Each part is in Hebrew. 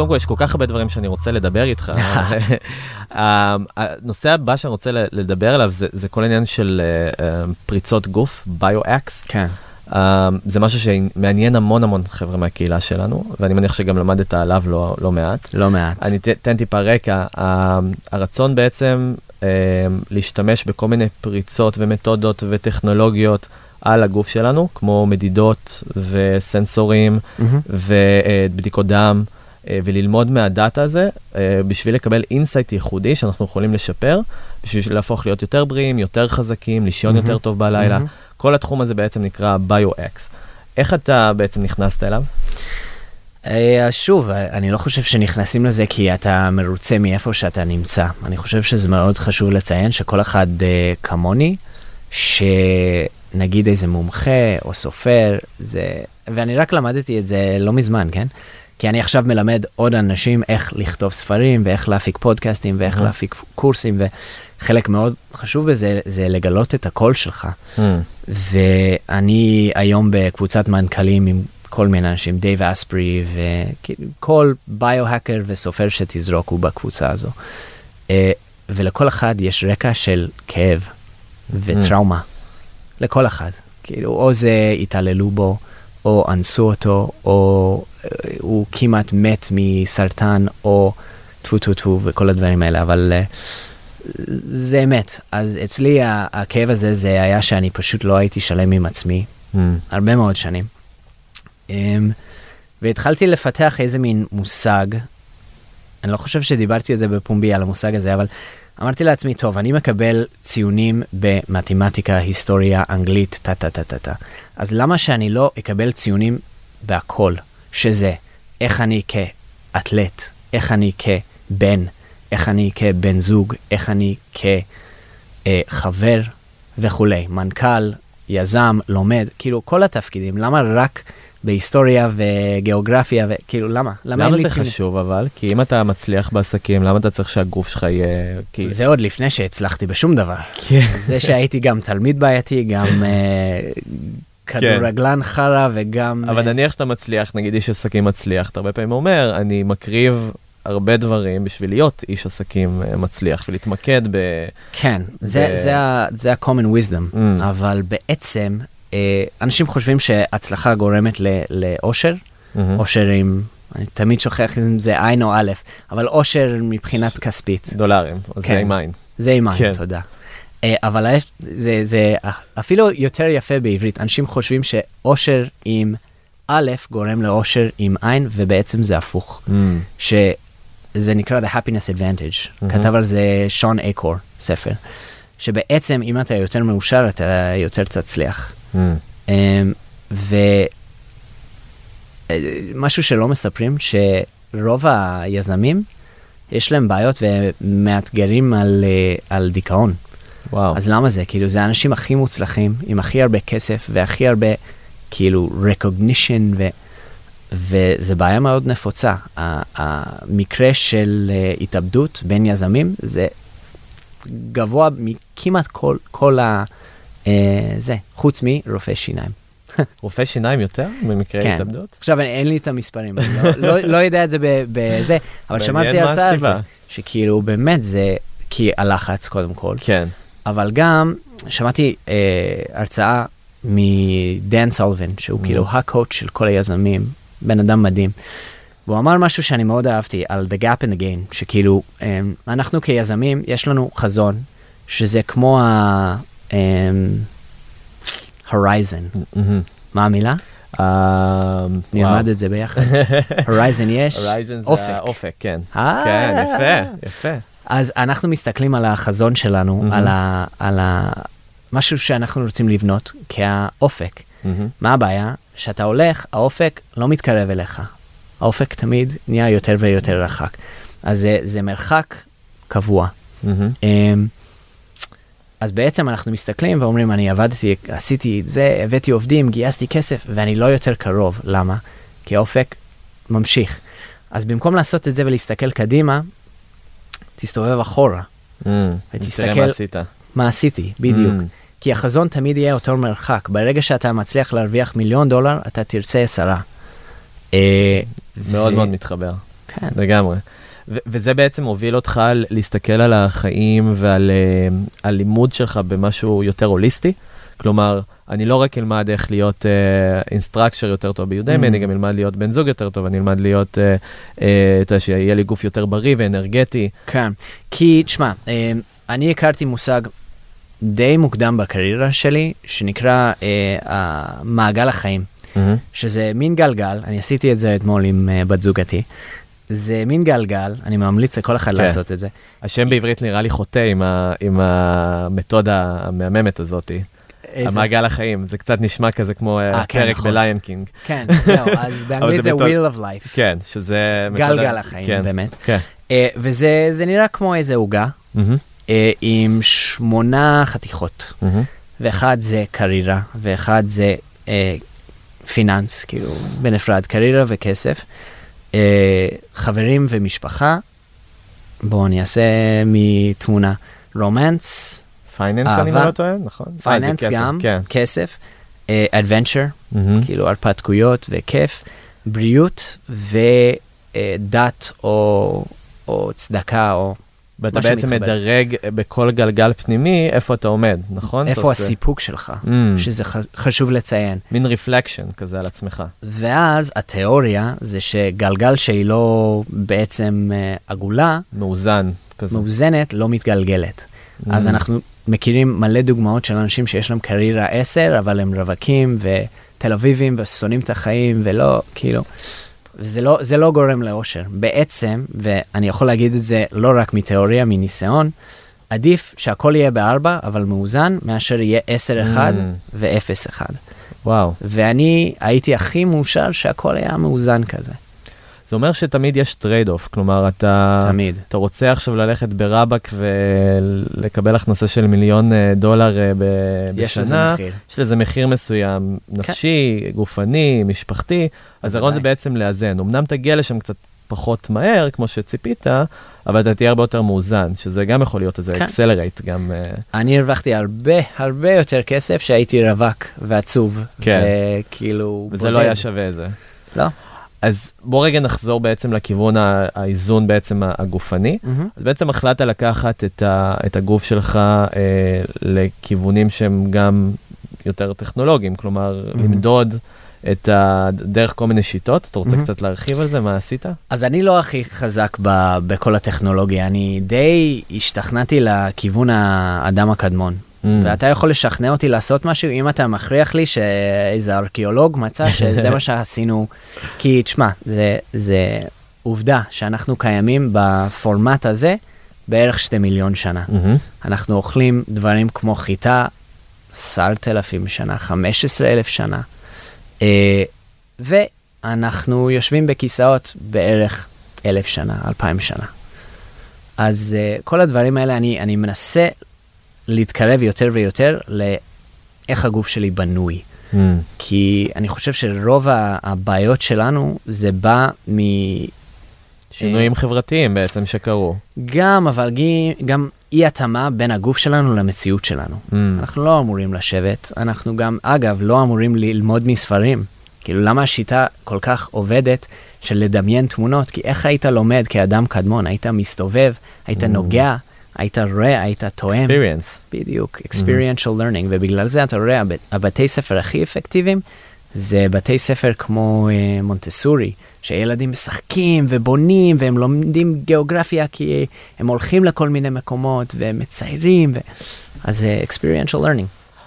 קודם כל יש כל כך הרבה דברים שאני רוצה לדבר איתך. הנושא הבא שאני רוצה לדבר עליו זה, זה כל העניין של uh, uh, פריצות גוף, ביו-אקס. כן. Uh, זה משהו שמעניין המון המון חבר'ה מהקהילה שלנו, ואני מניח שגם למדת עליו לא, לא מעט. לא מעט. אני אתן טיפה רקע. Uh, הרצון בעצם uh, להשתמש בכל מיני פריצות ומתודות וטכנולוגיות. על הגוף שלנו, כמו מדידות וסנסורים mm-hmm. ובדיקות דם, אה, וללמוד מהדאטה הזה אה, בשביל לקבל insight ייחודי שאנחנו יכולים לשפר, בשביל להפוך להיות יותר בריאים, יותר חזקים, לישון mm-hmm. יותר טוב בלילה. Mm-hmm. כל התחום הזה בעצם נקרא biohacks. איך אתה בעצם נכנסת אליו? אה, אז שוב, אני לא חושב שנכנסים לזה כי אתה מרוצה מאיפה שאתה נמצא. אני חושב שזה מאוד חשוב לציין שכל אחד כמוני, ש... נגיד איזה מומחה או סופר, זה... ואני רק למדתי את זה לא מזמן, כן? כי אני עכשיו מלמד עוד אנשים איך לכתוב ספרים ואיך להפיק פודקאסטים ואיך mm. להפיק קורסים, וחלק מאוד חשוב בזה זה לגלות את הקול שלך. Mm. ואני היום בקבוצת מנכ"לים עם כל מיני אנשים, דייב אספרי וכל biohacker וסופר שתזרוק הוא בקבוצה הזו. אה, ולכל אחד יש רקע של כאב וטראומה. Mm. לכל אחד. כאילו, או זה התעללו בו, או אנסו אותו, או הוא כמעט מת מסרטן, או טפו טפו טפו וכל הדברים האלה, אבל uh, זה אמת. אז אצלי הכאב הזה זה היה שאני פשוט לא הייתי שלם עם עצמי, mm. הרבה מאוד שנים. Um, והתחלתי לפתח איזה מין מושג, אני לא חושב שדיברתי על זה בפומבי, על המושג הזה, אבל אמרתי לעצמי, טוב, אני מקבל ציונים במתמטיקה, היסטוריה, אנגלית, טה טה טה טה טה. אז למה שאני לא אקבל ציונים בהכל, שזה איך אני כאתלט, איך אני כבן, איך אני כבן זוג, איך אני כחבר וכולי, מנכ"ל, יזם, לומד, כאילו כל התפקידים, למה רק... בהיסטוריה וגיאוגרפיה, וכאילו, למה? למה, למה זה ציונים? חשוב אבל? כי אם אתה מצליח בעסקים, למה אתה צריך שהגוף שלך יהיה... כי... זה עוד לפני שהצלחתי בשום דבר. כן. זה שהייתי גם תלמיד בעייתי, גם uh, כדורגלן חרא וגם... אבל uh... נניח שאתה מצליח, נגיד איש עסקים מצליח, אתה הרבה פעמים אומר, אני מקריב הרבה דברים בשביל להיות איש עסקים אה, מצליח ולהתמקד ב... כן, ב... זה, זה, זה ה-common wisdom, mm. אבל בעצם אה, אנשים חושבים שהצלחה גורמת לאושר, אושר עם, אני תמיד שוכח אם זה עין או א', אבל אושר מבחינת כספית. דולרים, זה כן. עם עין. זה עם עין, כן. תודה. אה, אבל זה, זה אפילו יותר יפה בעברית, אנשים חושבים שאושר עם א' גורם לאושר עם עין, ובעצם זה הפוך. Mm. שזה נקרא The Happiness Advantage, mm-hmm. כתב על זה שון אקור, ספר. שבעצם אם אתה יותר מאושר אתה יותר תצליח. Mm. אמ, ומשהו שלא מספרים, שרוב היזמים, יש להם בעיות ומאתגרים על, אה, על דיכאון. וואו. אז למה זה? כאילו, זה האנשים הכי מוצלחים, עם הכי הרבה כסף והכי הרבה, כאילו, recognition, ו, וזה בעיה מאוד נפוצה. המקרה של אה, התאבדות בין יזמים זה גבוה מכמעט כל, כל ה... אה, זה, חוץ מרופא שיניים. רופא שיניים יותר במקרה כן. התאבדות? עכשיו אין לי את המספרים, לא, לא, לא יודע את זה בזה, אבל שמעתי הרצאה על זה, שכאילו באמת זה כי הלחץ קודם כל, כן. אבל גם שמעתי אה, הרצאה מדן סולובין, שהוא mm. כאילו הקואוצ' של כל היזמים, בן אדם מדהים. והוא אמר משהו שאני מאוד אהבתי על The Gap in the Gain, שכאילו אה, אנחנו כיזמים יש לנו חזון, שזה כמו ה... הורייזן. אמ, מה המילה? אמ, נלמד את זה ביחד. הורייזן יש, אופק. זה האופק, כן. אה. כן, יפה, יפה. אז אנחנו מסתכלים על החזון שלנו, על משהו שאנחנו רוצים לבנות כהאופק. מה הבעיה? כשאתה הולך, האופק לא מתקרב אליך. האופק תמיד נהיה יותר ויותר רחק. אז זה מרחק קבוע. אז בעצם אנחנו מסתכלים ואומרים, אני עבדתי, עשיתי את זה, הבאתי עובדים, גייסתי כסף, ואני לא יותר קרוב. למה? כי האופק ממשיך. אז במקום לעשות את זה ולהסתכל קדימה, תסתובב אחורה. Mm, ותסתכל... מה עשית. מה עשיתי, בדיוק. Mm. כי החזון תמיד יהיה אותו מרחק. ברגע שאתה מצליח להרוויח מיליון דולר, אתה תרצה עשרה. אה, מאוד. מאוד מתחבר. כן. לגמרי. ו- וזה בעצם הוביל אותך להסתכל על החיים ועל אה, הלימוד שלך במשהו יותר הוליסטי. כלומר, אני לא רק אלמד איך להיות אינסטרקצ'ר uh, יותר טוב ביודמי, Mm. אני גם אלמד להיות בן זוג יותר טוב, אני אלמד להיות, uh, uh, אתה יודע, שיהיה לי גוף יותר בריא ואנרגטי. כן, כי תשמע, אה, אני הכרתי מושג די מוקדם בקריירה שלי, שנקרא אה, מעגל החיים, שזה מין גלגל, אני עשיתי את זה אתמול עם אה, בת זוגתי. זה מין גלגל, אני ממליץ לכל אחד כן. לעשות את זה. השם בעברית נראה לי חוטא עם, ה- עם המתודה המהממת הזאת. איזה- המעגל החיים, זה קצת נשמע כזה כמו אה, אה, כן, נכון. בליון קינג. כן, זהו, אז באנגלית זה wheel of life. כן, שזה... גלגל החיים, כן, באמת. כן. אה, וזה זה נראה כמו איזה עוגה, אה, עם שמונה חתיכות. ואחד זה קריירה, ואחד זה אה, finance, כאילו בנפרד, קריירה וכסף. אה, חברים ומשפחה, בואו אני אעשה מתמונה. romance, finance אני. לא טועה, נכון? אה, finance כסף, גם, כן. כסף, adventure, מהמם. כאילו הרפתקויות וכיף, בריאות ודת או, או צדקה או ואתה בעצם. מדרג בכל גלגל פנימי איפה אתה עומד, נכון? איפה עושה- הסיפוק שלך, Mm, שזה חשוב לציין. מין רפלקשן כזה על עצמך. ואז התיאוריה זה שגלגל שהיא לא בעצם אה, עגולה, מאוזן כזה. מאוזנת, לא מתגלגלת. אז Mm. אנחנו מכירים מלא דוגמאות של אנשים שיש להם קריירה 10, אבל הם רווקים ותל אביבים ושונאים את החיים ולא, כאילו, זה לא, זה לא גורם לאושר. בעצם, ואני יכול להגיד את זה לא רק מתיאוריה, מניסיון, עדיף שהכל יהיה בארבע, אבל מאוזן, מאשר יהיה 10-1 Mm. ו-0-1. וואו. ואני הייתי הכי מאושר שהכל היה מאוזן כזה, זה אומר שתמיד יש טרייד אוף, כלומר אתה... תמיד. אתה רוצה עכשיו ללכת ברבק ולקבל הכנסה של מיליון אה, דולר אה, ב- יש לזה בשנה, מחיר. יש לזה מחיר מסוים, נפשי, גופני, משפחתי, אז הרעיון זה. בעצם לאזן. אמנם תגיע לשם קצת פחות מהר, כמו שציפית, אבל אתה תהיה הרבה יותר מאוזן, שזה גם יכול להיות איזה כן. accelerate גם. אה, אני הרווחתי הרבה הרבה יותר כסף שהייתי רווק ועצוב. כן. וכאילו וזה בודד. לא היה שווה זה. לא. אז בוא רגע נחזור בעצם לכיוון האיזון בעצם הגופני. מהמם. אז בעצם החלטת לקחת את, ה, את הגוף שלך אה, לכיוונים שהם גם יותר טכנולוגיים, כלומר, מהמם. למדוד את ה... דרך כל מיני שיטות. אתה רוצה מהמם. קצת להרחיב על זה? מה עשית? אז אני לא הכי חזק ב, בכל הטכנולוגיה, אני די השתכנעתי לכיוון האדם הקדמון. Mm. ואתה יכול לשכנע אותי לעשות משהו אם אתה מכריח לי שאיזה ארכיאולוג מצא שזה מה שעשינו. כי תשמע, זה, זה עובדה שאנחנו קיימים בפורמט הזה בערך שתי מיליון שנה. מהמם. אנחנו אוכלים דברים כמו חיטה עשרת אלפים שנה, 15 אלף שנה. אה, ואנחנו יושבים בכיסאות בערך אלף שנה, אלפיים שנה. אז אה, כל הדברים האלה, אני, אני מנסה להתקרב יותר ויותר לאיך הגוף שלי בנוי. Mm. כי אני חושב שרוב הבעיות שלנו זה בא מ... שינויים חברתיים בעצם שקרו. גם, אבל גם אי התאמה בין הגוף שלנו למציאות שלנו. Mm. אנחנו לא אמורים לשבת, אנחנו גם, אגב, לא אמורים ללמוד מספרים. כאילו, למה השיטה כל כך עובדת של לדמיין תמונות? כי איך היית לומד כאדם קדמון? היית מסתובב, היית Mm. נוגע, היית רואה, היית טועם. experience. בדיוק, experiential learning, ובגלל זה אתה רואה, הב- הבתי ספר הכי אפקטיביים זה בתי ספר כמו uh, מונטסורי, שילדים משחקים ובונים והם לומדים גיאוגרפיה כי הם הולכים לכל מיני מקומות והם מציירים, ו... אז זה experiential learning.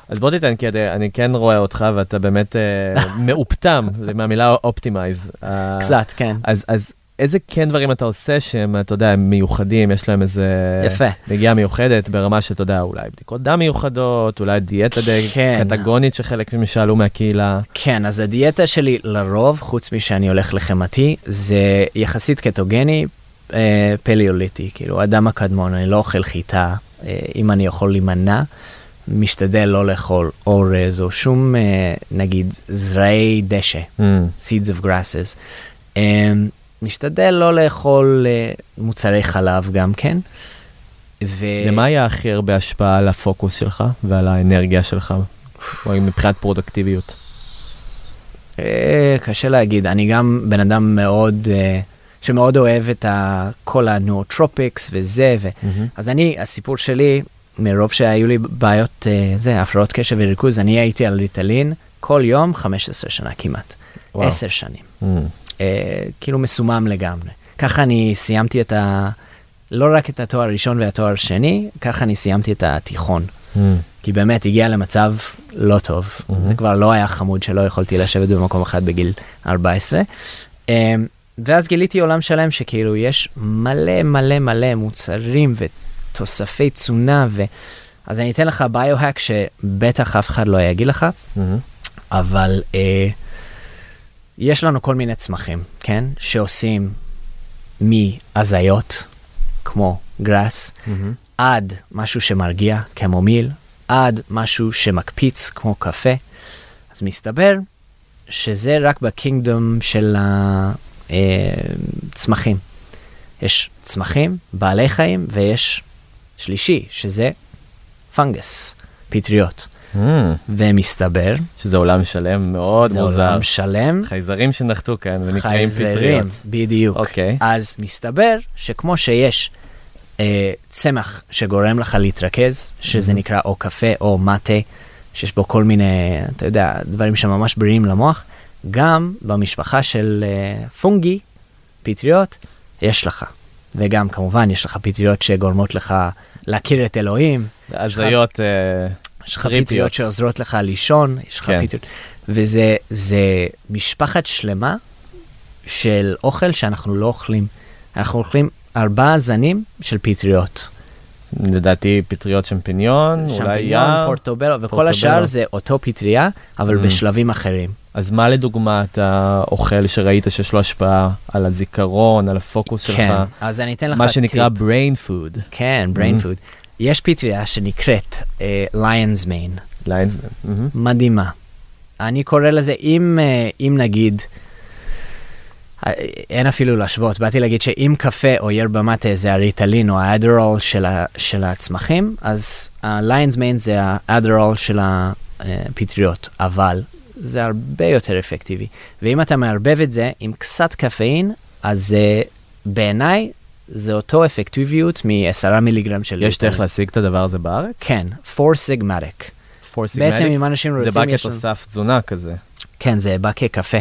אז בוא תיתן, כי אתה- אני כן רואה אותך ואתה באמת אה, מאופתם, זה מהמילה אופטימייז. קצת, כן. אז, אז איזה כן דברים אתה עושה שהם, אתה יודע, הם מיוחדים, יש להם איזה... יפה. נגיעה מיוחדת ברמה שאתה יודע, אולי בדיקות דם מיוחדות, אולי דיאטה די כן. קטגונית שחלק מהם שאלו מהקהילה. כן, אז הדיאטה שלי לרוב, חוץ משאני הולך לחמתי, זה יחסית קטוגני, אה, פליאוליטי, כאילו אדם הקדמון, אני לא אוכל חיטה, אה, אם אני יכול להימנע, משתדל לא לאכול אורז או שום, אה, נגיד, זרעי דשא, Mm. seeds of grasses. אה, משתדל לא לאכול אה, מוצרי חלב גם כן. ו... למה היה הכי הרבה השפעה על הפוקוס שלך ועל האנרגיה שלך, או מבחינת פרודקטיביות? אה, קשה להגיד, אני גם בן אדם מאוד אה, שמאוד אוהב את ה, כל ה nootropics וזה, ו... מהמם. אז אני, הסיפור שלי, מרוב שהיו לי בעיות, זה, הפרעות קשב וריכוז, אני הייתי על ריטלין כל יום 15 שנה כמעט. וואו. 10 שנים. מהמם. אה, כאילו מסומם לגמרי. ככה אני סיימתי את ה... לא רק את התואר הראשון והתואר השני, ככה אני סיימתי את התיכון. מהמם. כי באמת הגיע למצב לא טוב. מהמם. זה כבר לא היה חמוד שלא יכולתי לשבת במקום אחד בגיל 14. אמ, ואז גיליתי עולם שלם שכאילו יש מלא מלא מלא מוצרים ותוספי תזונה ו... אז אני אתן לך ביו-האק שבטח אף אחד לא יגיד לך, מהמם. אבל אה, יש לנו כל מיני צמחים, כן? שעושים מהזיות, כמו גראס, מהמם. עד משהו שמרגיע, קמומיל, עד משהו שמקפיץ, כמו קפה. אז מסתבר שזה רק בקינגדום של הצמחים. יש צמחים, בעלי חיים, ויש שלישי, שזה פנגס, פטריות. מהמם. ומסתבר, שזה עולם שלם מאוד זה מוזר. עולם שלם, חייזרים שנחתו כאן ונקראים פטריות. בדיוק. אוקיי. אז מסתבר שכמו שיש אה, צמח שגורם לך להתרכז, שזה Mhm. נקרא או קפה או מטה, שיש בו כל מיני, אתה יודע, דברים שממש בריאים למוח, גם במשפחה של אה, פונגי, פטריות, יש לך. וגם כמובן יש לך פטריות שגורמות לך להכיר את אלוהים, הזיות, אה, יש לך. פטריות שעוזרות לך לישון, יש לך כן. פטריות, וזה זה משפחת שלמה של אוכל שאנחנו לא אוכלים. אנחנו אוכלים ארבעה זנים של פטריות. לדעתי פטריות שמפיניון, אולי יער. פורטובלו, וכל פורטובלו. השאר זה אותו פטריה, אבל Mm. בשלבים אחרים. אז מה לדוגמה אתה אוכל שראית שיש לו השפעה על הזיכרון, על הפוקוס שלך? כן, אז אני אתן לך מה שנקרא טיפ. brain food. כן, brain Mm. food. יש פטריה שנקראת אה, ליונס מיין. ליינסמן. מהמם. מדהימה. אני קורא לזה, אם, אה, אם נגיד, אה, אין אפילו להשוות, באתי להגיד שאם קפה או ירבה מטה זה הריטלין או האדרול של, ה, של הצמחים, אז ה-Lions Mane זה האדרול של הפטריות, אבל זה הרבה יותר אפקטיבי. ואם אתה מערבב את זה עם קצת קפאין, אז uh, בעיניי זה אותו אפקטיביות מ-10 מיליגרם של יש דרך. להשיג את הדבר הזה בארץ? כן, 4 סיגמטיק. For בעצם Sigmatic? אם אנשים רוצים, זה בא כתוסף תזונה כזה. כן, זה בא כקפה.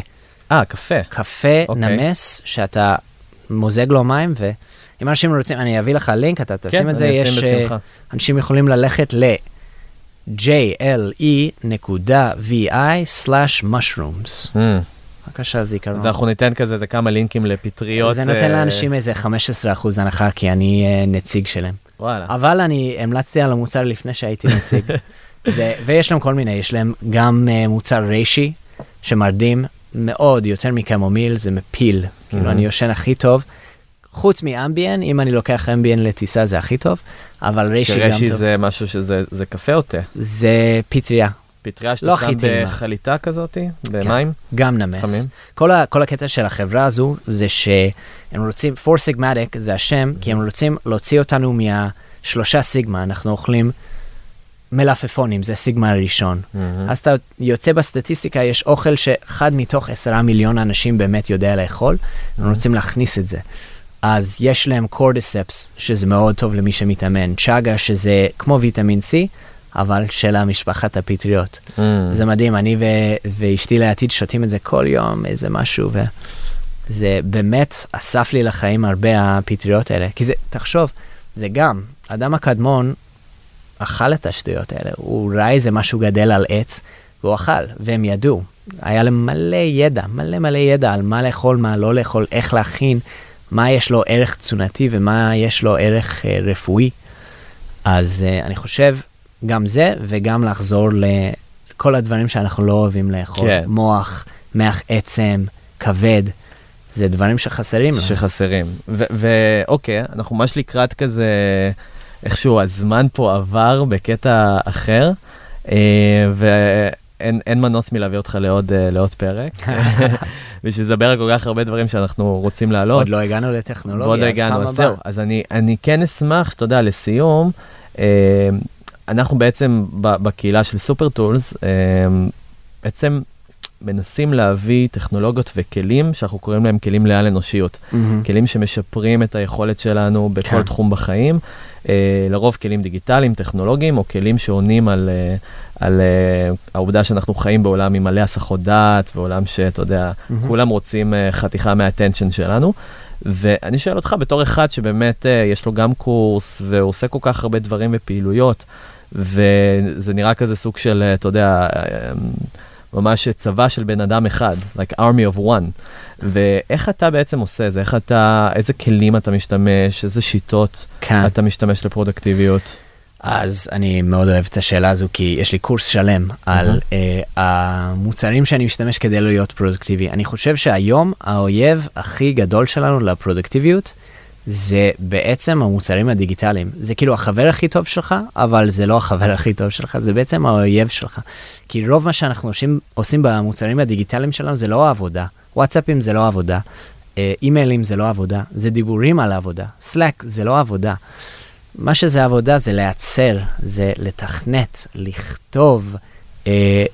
אה, קפה. קפה אוקיי. נמס שאתה מוזג לו מים, ואם אנשים רוצים, אני אביא לך לינק, אתה תשים כן, את זה, אני יש... אה, בשמחה. אנשים יכולים ללכת ל... jle.vi/mushrooms. אה, בבקשה, זיכרון. אז אנחנו ניתן כזה איזה כמה לינקים לפטריות. זה נותן אה, לאנשים איזה 15% הנחה, כי אני אה, נציג שלהם. וואלה. אבל אני המלצתי על המוצר לפני שהייתי נציג. זה, ויש להם כל מיני, יש להם גם uh, מוצר ריישי, שמרדים מאוד, יותר מקמומיל, זה מפיל. כאילו, Mhm. אני יושן הכי טוב. חוץ מאמביאן, אם אני לוקח אמביאן לטיסה זה הכי טוב, אבל ריישי גם טוב. זה משהו שזה זה קפה או תה? זה פטריה, פטריה לא שאתה הכי שם. בחליטה כזאתי, במים? גם נמס. חמים. כל, ה, כל הקטע של החברה הזו זה שהם רוצים, 4 סיגמטיק זה השם, כי הם רוצים להוציא אותנו מהשלושה סיגמה, אנחנו אוכלים מלפפונים, זה סיגמה הראשון. מהמם. אז אתה יוצא בסטטיסטיקה, יש אוכל שאחד מתוך עשרה מיליון אנשים באמת יודע לאכול, הם רוצים להכניס את זה. אז יש להם קורדיספס, שזה מאוד טוב למי שמתאמן, צ'אגה, שזה כמו ויטמין C, אבל של המשפחת הפטריות. מהמם. זה מדהים, אני ו- ואשתי לעתיד שותים את זה כל יום, איזה משהו, וזה באמת אסף לי לחיים הרבה הפטריות האלה. כי זה, תחשוב, זה גם, האדם הקדמון אכל את השטויות האלה, הוא ראה איזה משהו גדל על עץ, והוא אכל, והם ידעו. היה להם מלא ידע, מלא מלא ידע על מה לאכול, מה לא לאכול, איך להכין, מה יש לו ערך תזונתי ומה יש לו ערך אה, רפואי. אז אה, אני חושב, גם זה, וגם לחזור לכל הדברים שאנחנו לא אוהבים לאכול. כן. מוח, מח עצם, כבד, זה דברים שחסרים. שחסרים. ו- ואוקיי, אנחנו ממש לקראת כזה, איכשהו הזמן פה עבר בקטע אחר, אה, ואין אין מנוס מלהביא אותך לעוד, אה, לעוד פרק, בשביל לדבר על כל כך הרבה דברים שאנחנו רוצים להעלות. עוד לא הגענו לטכנולוגיה, לא אז פעם אז זהו. הבאה. אז אני, אני כן אשמח, אתה יודע, לסיום, אה, אנחנו בעצם בקהילה של סופר טולס, אה, בעצם מנסים להביא טכנולוגיות וכלים שאנחנו קוראים להם כלים לעל אנושיות. מהמם. כלים שמשפרים את היכולת שלנו בכל כן. תחום בחיים. אה, לרוב כלים דיגיטליים, טכנולוגיים, או כלים שעונים על, אה, על אה, העובדה שאנחנו חיים בעולם עם מלא הסחות דעת, ועולם שאתה יודע, מהמם. כולם רוצים אה, חתיכה מהאטנשן שלנו. ואני שואל אותך, בתור אחד שבאמת אה, יש לו גם קורס, והוא עושה כל כך הרבה דברים ופעילויות, וזה נראה כזה סוג של, אתה יודע, אה, ממש צבא של בן אדם אחד, like army of one. ואיך אתה בעצם עושה זה? איך אתה, איזה כלים אתה משתמש, איזה שיטות כן. אתה משתמש לפרודקטיביות? אז אני מאוד אוהב את השאלה הזו, כי יש לי קורס שלם על אה, המוצרים שאני משתמש כדי להיות פרודוקטיבי. אני חושב שהיום האויב הכי גדול שלנו לפרודוקטיביות זה בעצם המוצרים הדיגיטליים. זה כאילו החבר הכי טוב שלך, אבל זה לא החבר הכי טוב שלך, זה בעצם האויב שלך. כי רוב מה שאנחנו עושים, עושים במוצרים הדיגיטליים שלנו זה לא העבודה. וואטסאפים זה לא עבודה. אה, אימיילים זה לא עבודה, זה דיבורים על העבודה. סלאק זה לא עבודה. מה שזה עבודה זה לייצר, זה לתכנת, לכתוב, אה,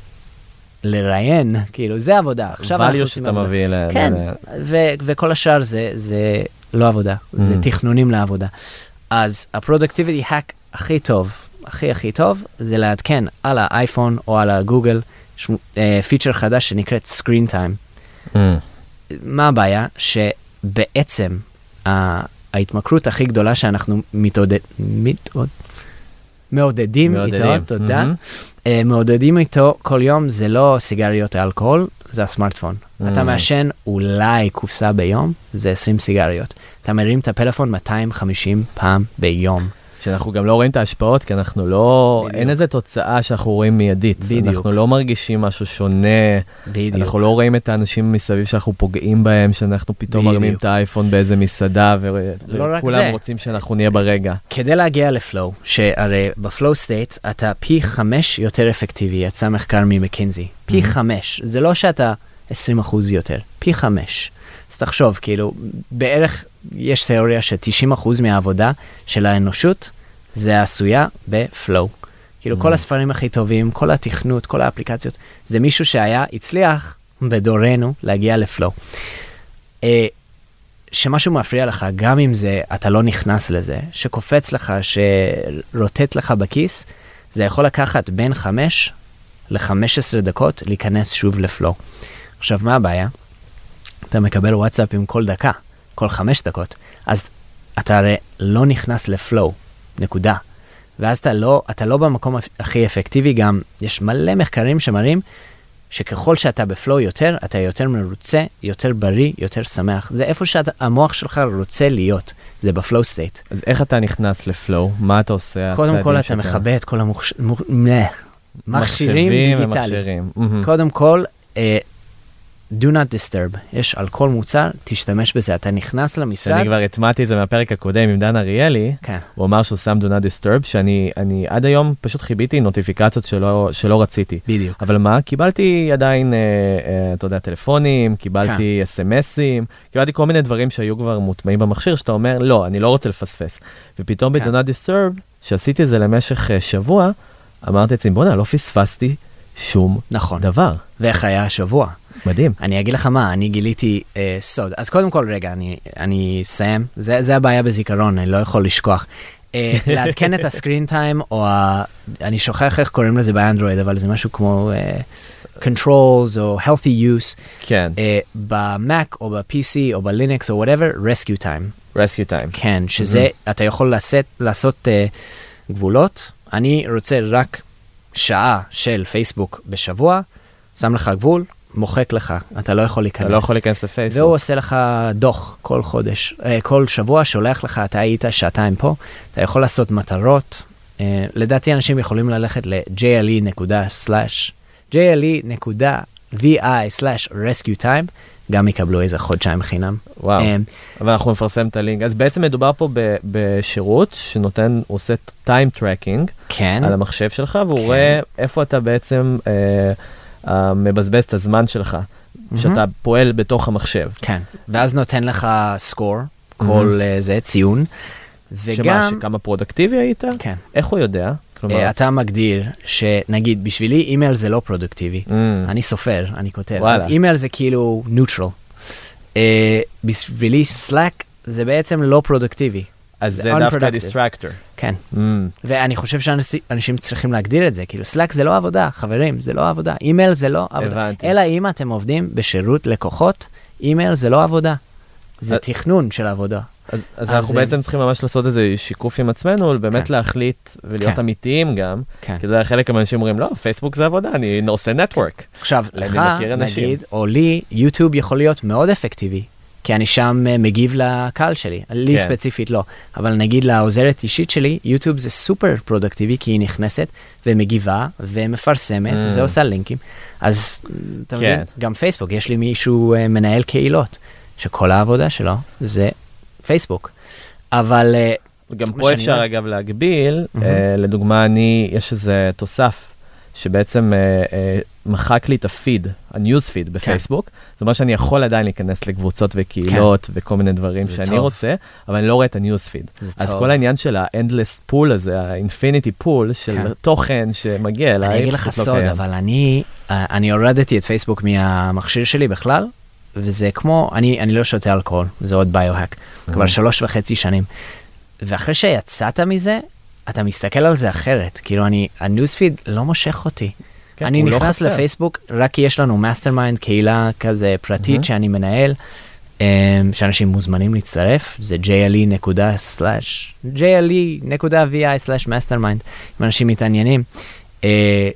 לראיין, כאילו זה עבודה. עכשיו אנחנו value עושים שאתה עבודה. מביא ל... כן, ל- ו- וכל השאר זה, זה לא עבודה, זה Mm. תכנונים לעבודה. אז ה productivity hack הכי טוב, הכי הכי טוב, זה לעדכן על האייפון או על הגוגל, אה, feature חדש שנקראת screen time. Mm. מה הבעיה? שבעצם ההתמכרות הכי גדולה שאנחנו מתעודד... מתעוד... מעודדים, מעודדים. איתו, תודה. מהמם. אה, מעודדים איתו כל יום זה לא סיגריות אלכוהול, זה הסמארטפון. אתה Mm. מעשן אולי קופסה ביום, זה 20 סיגריות. אתה מרים את הפלאפון 250 פעם ביום. שאנחנו גם לא רואים את ההשפעות, כי אנחנו לא, בדיוק. אין איזה תוצאה שאנחנו רואים מיידית. בדיוק. אנחנו לא מרגישים משהו שונה, בדיוק. אנחנו לא רואים את האנשים מסביב שאנחנו פוגעים בהם, שאנחנו פתאום בדיוק. מרימים את האייפון באיזה מסעדה, ו- לא וכולם זה. רוצים שאנחנו נהיה ברגע. כדי להגיע ל flow, שהרי ב flow state אתה פי חמש יותר אפקטיבי, יצא מחקר ממקינזי. פי Mhm. חמש, זה לא שאתה 20 אחוז יותר, פי חמש. אז תחשוב, כאילו, בערך יש תיאוריה ש-90 אחוז מהעבודה של האנושות זה עשויה ב flow. כאילו Mhm. כל הספרים הכי טובים, כל התכנות, כל האפליקציות, זה מישהו שהיה, הצליח בדורנו להגיע ל flow. אה, שמשהו מפריע לך, גם אם זה, אתה לא נכנס לזה, שקופץ לך, שרוטט לך בכיס, זה יכול לקחת בין 5 ל-15 דקות להיכנס שוב לפלואו. עכשיו, מה הבעיה? אתה מקבל וואטסאפים כל דקה, כל 5 דקות, אז אתה הרי לא נכנס לפלואו, נקודה. ואז אתה לא, אתה לא במקום הכי אפקטיבי, גם יש מלא מחקרים שמראים שככל שאתה ב flow יותר, אתה יותר מרוצה, יותר בריא, יותר שמח. זה איפה שהמוח שלך רוצה להיות, זה ב flow state. אז איך אתה נכנס ל flow? מה אתה עושה? קודם כל אתה שאתה- מכבה את כל המוכש... מחשבים דיגיטליים. ומכשירים. מהמם. קודם כל, אה, do not disturb, יש על כל מוצר, תשתמש בזה. אתה נכנס למשרד, אני כבר הטמעתי את זה מהפרק הקודם עם דן אריאלי, כן, הוא אמר שהוא שם do not disturb, שאני אני עד היום פשוט כיביתי נוטיפיקציות שלא, שלא רציתי. בדיוק. אבל מה, קיבלתי עדיין, אה, אה, אתה יודע, טלפונים, קיבלתי אס.אם.אסים, קיבלתי כל מיני דברים שהיו כבר מוטמעים במכשיר, שאתה אומר, לא, אני לא רוצה לפספס. ופתאום כן. ב-do not disturb, שעשיתי את זה למשך אה, שבוע, אמרתי לעצמי, בואנה, לא פספסתי שום נכון. דבר. ואיך היה השבוע? מדהים. אני אגיד לך מה, אני גיליתי אה, סוד. אז קודם כל, רגע, אני, אני אסיים. זה, זה הבעיה בזיכרון, אני לא יכול לשכוח. אה, לעדכן את הסקרין טיים, או ה... אני שוכח איך קוראים לזה באנדרואיד, אבל זה משהו כמו אה, controls או healthy use. כן, אה, במק או ב-PC או בלינקס או whatever, rescue time. rescue time. כן, שזה, אתה יכול לעשות, לעשות uh, גבולות. אני רוצה רק שעה של פייסבוק בשבוע, שם לך גבול, מוחק לך, אתה לא יכול להיכנס. אתה לא יכול להיכנס לפייסבוק. והוא עושה לך דוח כל חודש, uh, כל שבוע, שולח לך, אתה היית שעתיים פה, אתה יכול לעשות מטרות. Uh, לדעתי אנשים יכולים ללכת ל-jle.slash, jle.vi/rescue time, גם יקבלו איזה חודשיים חינם. וואו. אמ, אבל אנחנו נפרסם את הלינק. אז בעצם מדובר פה בשירות שנותן, הוא עושה time tracking כן. על המחשב שלך, והוא כן. רואה איפה אתה בעצם אה, אה, מבזבז את הזמן שלך, שאתה פועל בתוך המחשב. כן, ואז נותן לך סקור, כל אה, זה, ציון, שמה, וגם, שכמה פרודקטיבי היית? כן, איך הוא יודע? כלומר, אה, אתה מגדיר שנגיד בשבילי אימייל זה לא פרודוקטיבי. mm, אני סופר, אני כותב. וואלה. אז אימייל זה כאילו neutral. אה, בשבילי סלאק זה בעצם לא פרודוקטיבי. אז זה זה דווקא. distractor. כן. ואני חושב שאנשים צריכים להגדיר את זה, כאילו סלאק זה לא עבודה, חברים, זה לא עבודה. אימייל זה לא עבודה. הבנתי. אלא אם אתם עובדים בשירות לקוחות, אימייל זה לא עבודה. זה אז- תכנון של עבודה. אז, אז אז, אנחנו אה, בעצם צריכים ממש לעשות איזה שיקוף עם עצמנו, באמת כן. להחליט ולהיות כן. אמיתיים גם. כן. כי יודע, חלק מהאנשים אומרים, לא, פייסבוק זה עבודה, אני עושה network. עכשיו, לך. נגיד, או לי, יוטיוב יכול להיות מאוד אפקטיבי, כי אני שם אה, מגיב לקהל שלי, לי כן. ספציפית לא, אבל נגיד לעוזרת אישית שלי, יוטיוב זה סופר פרודקטיבי, כי היא נכנסת ומגיבה ומפרסמת Mm. ועושה לינקים, אז אתה מבין, כן. גם פייסבוק, יש לי מישהו אה, מנהל קהילות, שכל העבודה שלו זה פייסבוק, אבל גם פה אפשר אומר. אגב להגביל, מהמם. אה, לדוגמה, אני, יש איזה תוסף שבעצם אה, אה, מחק לי את הפיד, ה news feed בפייסבוק. זאת אומרת שאני יכול עדיין להיכנס לקבוצות וקהילות וכל מיני דברים שאני טוב. רוצה, אבל אני לא רואה את ה news feed. אז טוב. כל העניין של ה-endless pool הזה, ה-infinity pool של כן. תוכן שמגיע אליי, אני אגיד לך לא סוד, קיים. אבל אני, אה, אני הורדתי את פייסבוק מהמכשיר שלי בכלל, וזה כמו, אני, אני לא שותה אלכוהול, זה עוד biohack, כבר Mhm. שלוש וחצי שנים. ואחרי שיצאת מזה, אתה מסתכל על זה אחרת, כאילו אני, ה news feed לא מושך אותי. כן, אני לא נכנס חסר. לפייסבוק רק כי יש לנו mastermind, קהילה כזה פרטית Mhm. שאני מנהל, אמ, שאנשים מוזמנים להצטרף, זה jle נקודה סלאש, jle נקודה vi סלאש mastermind, אם אנשים מתעניינים. אה,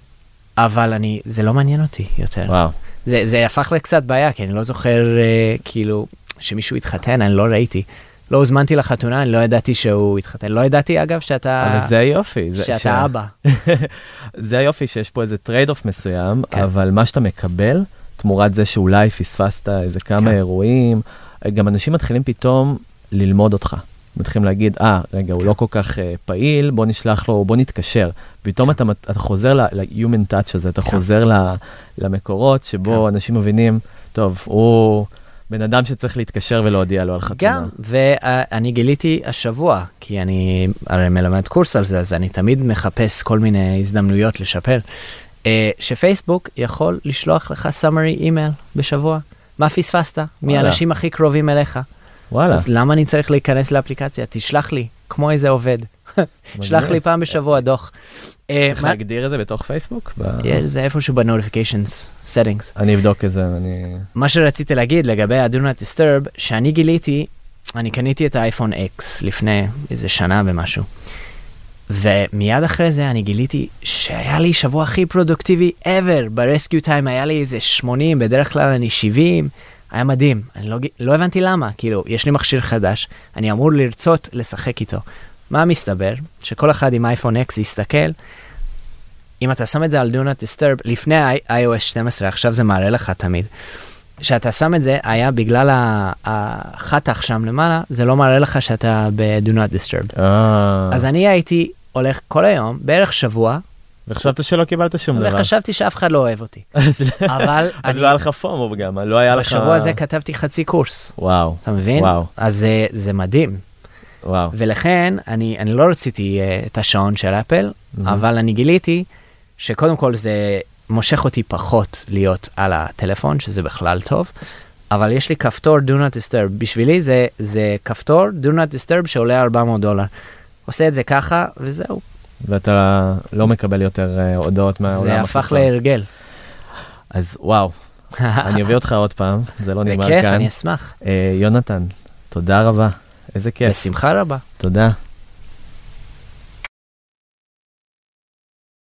אבל אני, זה לא מעניין אותי יותר. וואו. זה, זה הפך לקצת בעיה, כי אני לא זוכר אה, כאילו שמישהו התחתן, אני לא ראיתי. לא הוזמנתי לחתונה, אני לא ידעתי שהוא התחתן. לא ידעתי אגב שאתה, אבל זה היופי. זה- שאתה שה- אבא. זה היופי שיש פה איזה trade off מסוים, כן. אבל מה שאתה מקבל, תמורת זה שאולי פספסת איזה כמה כן. אירועים, גם אנשים מתחילים פתאום ללמוד אותך. מתחילים להגיד, אה, רגע, הוא כן. לא כל כך uh, פעיל, בוא נשלח לו, בוא נתקשר. פתאום אתה, מת- אתה חוזר ל-human touch הזה, אתה כן. חוזר ל- למקורות שבו כן. אנשים מבינים, טוב, הוא בן אדם שצריך להתקשר ולהודיע לו על חתונה. גם, ואני גיליתי השבוע, כי אני הרי מלמד קורס על זה, אז אני תמיד מחפש כל מיני הזדמנויות לשפר, אה, שפייסבוק יכול לשלוח לך summary אימייל בשבוע. מה פספסת? מהאנשים הכי קרובים אליך. וואלה, אז למה אני צריך להיכנס לאפליקציה? תשלח לי, כמו איזה עובד. שלח. לי פעם בשבוע דוח. אה, צריך להגדיר את זה בתוך פייסבוק? זה איפשהו בנוטיפיקיישנס, settings. אני אבדוק את זה, אני... מה שרציתי להגיד לגבי ה-Do Not Disturb, שאני גיליתי, אני קניתי את האייפון X לפני איזה שנה ומשהו. ומיד אחרי זה אני גיליתי שהיה לי שבוע הכי פרודוקטיבי ever, ברסקיו טיים היה לי איזה 80, בדרך כלל אני 70, היה מדהים, אני לא, לא הבנתי למה, כאילו, יש לי מכשיר חדש, אני אמור לרצות לשחק איתו. מה מסתבר? שכל אחד עם אייפון X יסתכל, אם אתה שם את זה על Do Not Disturb, לפני ה-iOS 12, עכשיו זה מראה לך תמיד. כשאתה שם את זה, היה בגלל החתך שם למעלה, זה לא מראה לך שאתה ב-Do Not Disturb. אה, אז אני הייתי הולך כל היום, בערך שבוע, וחשבת שלא קיבלת שום דבר. וחשבתי שאף אחד לא אוהב אותי. אז אבל אז אני, לא היה לך פומו גם, לא היה לך... בשבוע הזה כתבתי חצי קורס, וואו, אתה מבין? וואו, אז זה, זה מדהים. וואו. ולכן, אני, אני לא רציתי uh, את השעון של אפל, מהמם. אבל אני גיליתי שקודם כל זה מושך אותי פחות להיות על הטלפון, שזה בכלל טוב, אבל יש לי כפתור Do Not Disturb. בשבילי זה, זה כפתור Do Not Disturb שעולה 400 דולר. עושה את זה ככה, וזהו. ואתה לא מקבל יותר אה, הודעות מהעולם זה הפך החיצון. להרגל. אז וואו, אני אביא אותך עוד פעם, זה לא נגמר בכיף, כאן. אני אשמח. אה, יונתן, תודה רבה, איזה כיף, בשמחה רבה. תודה.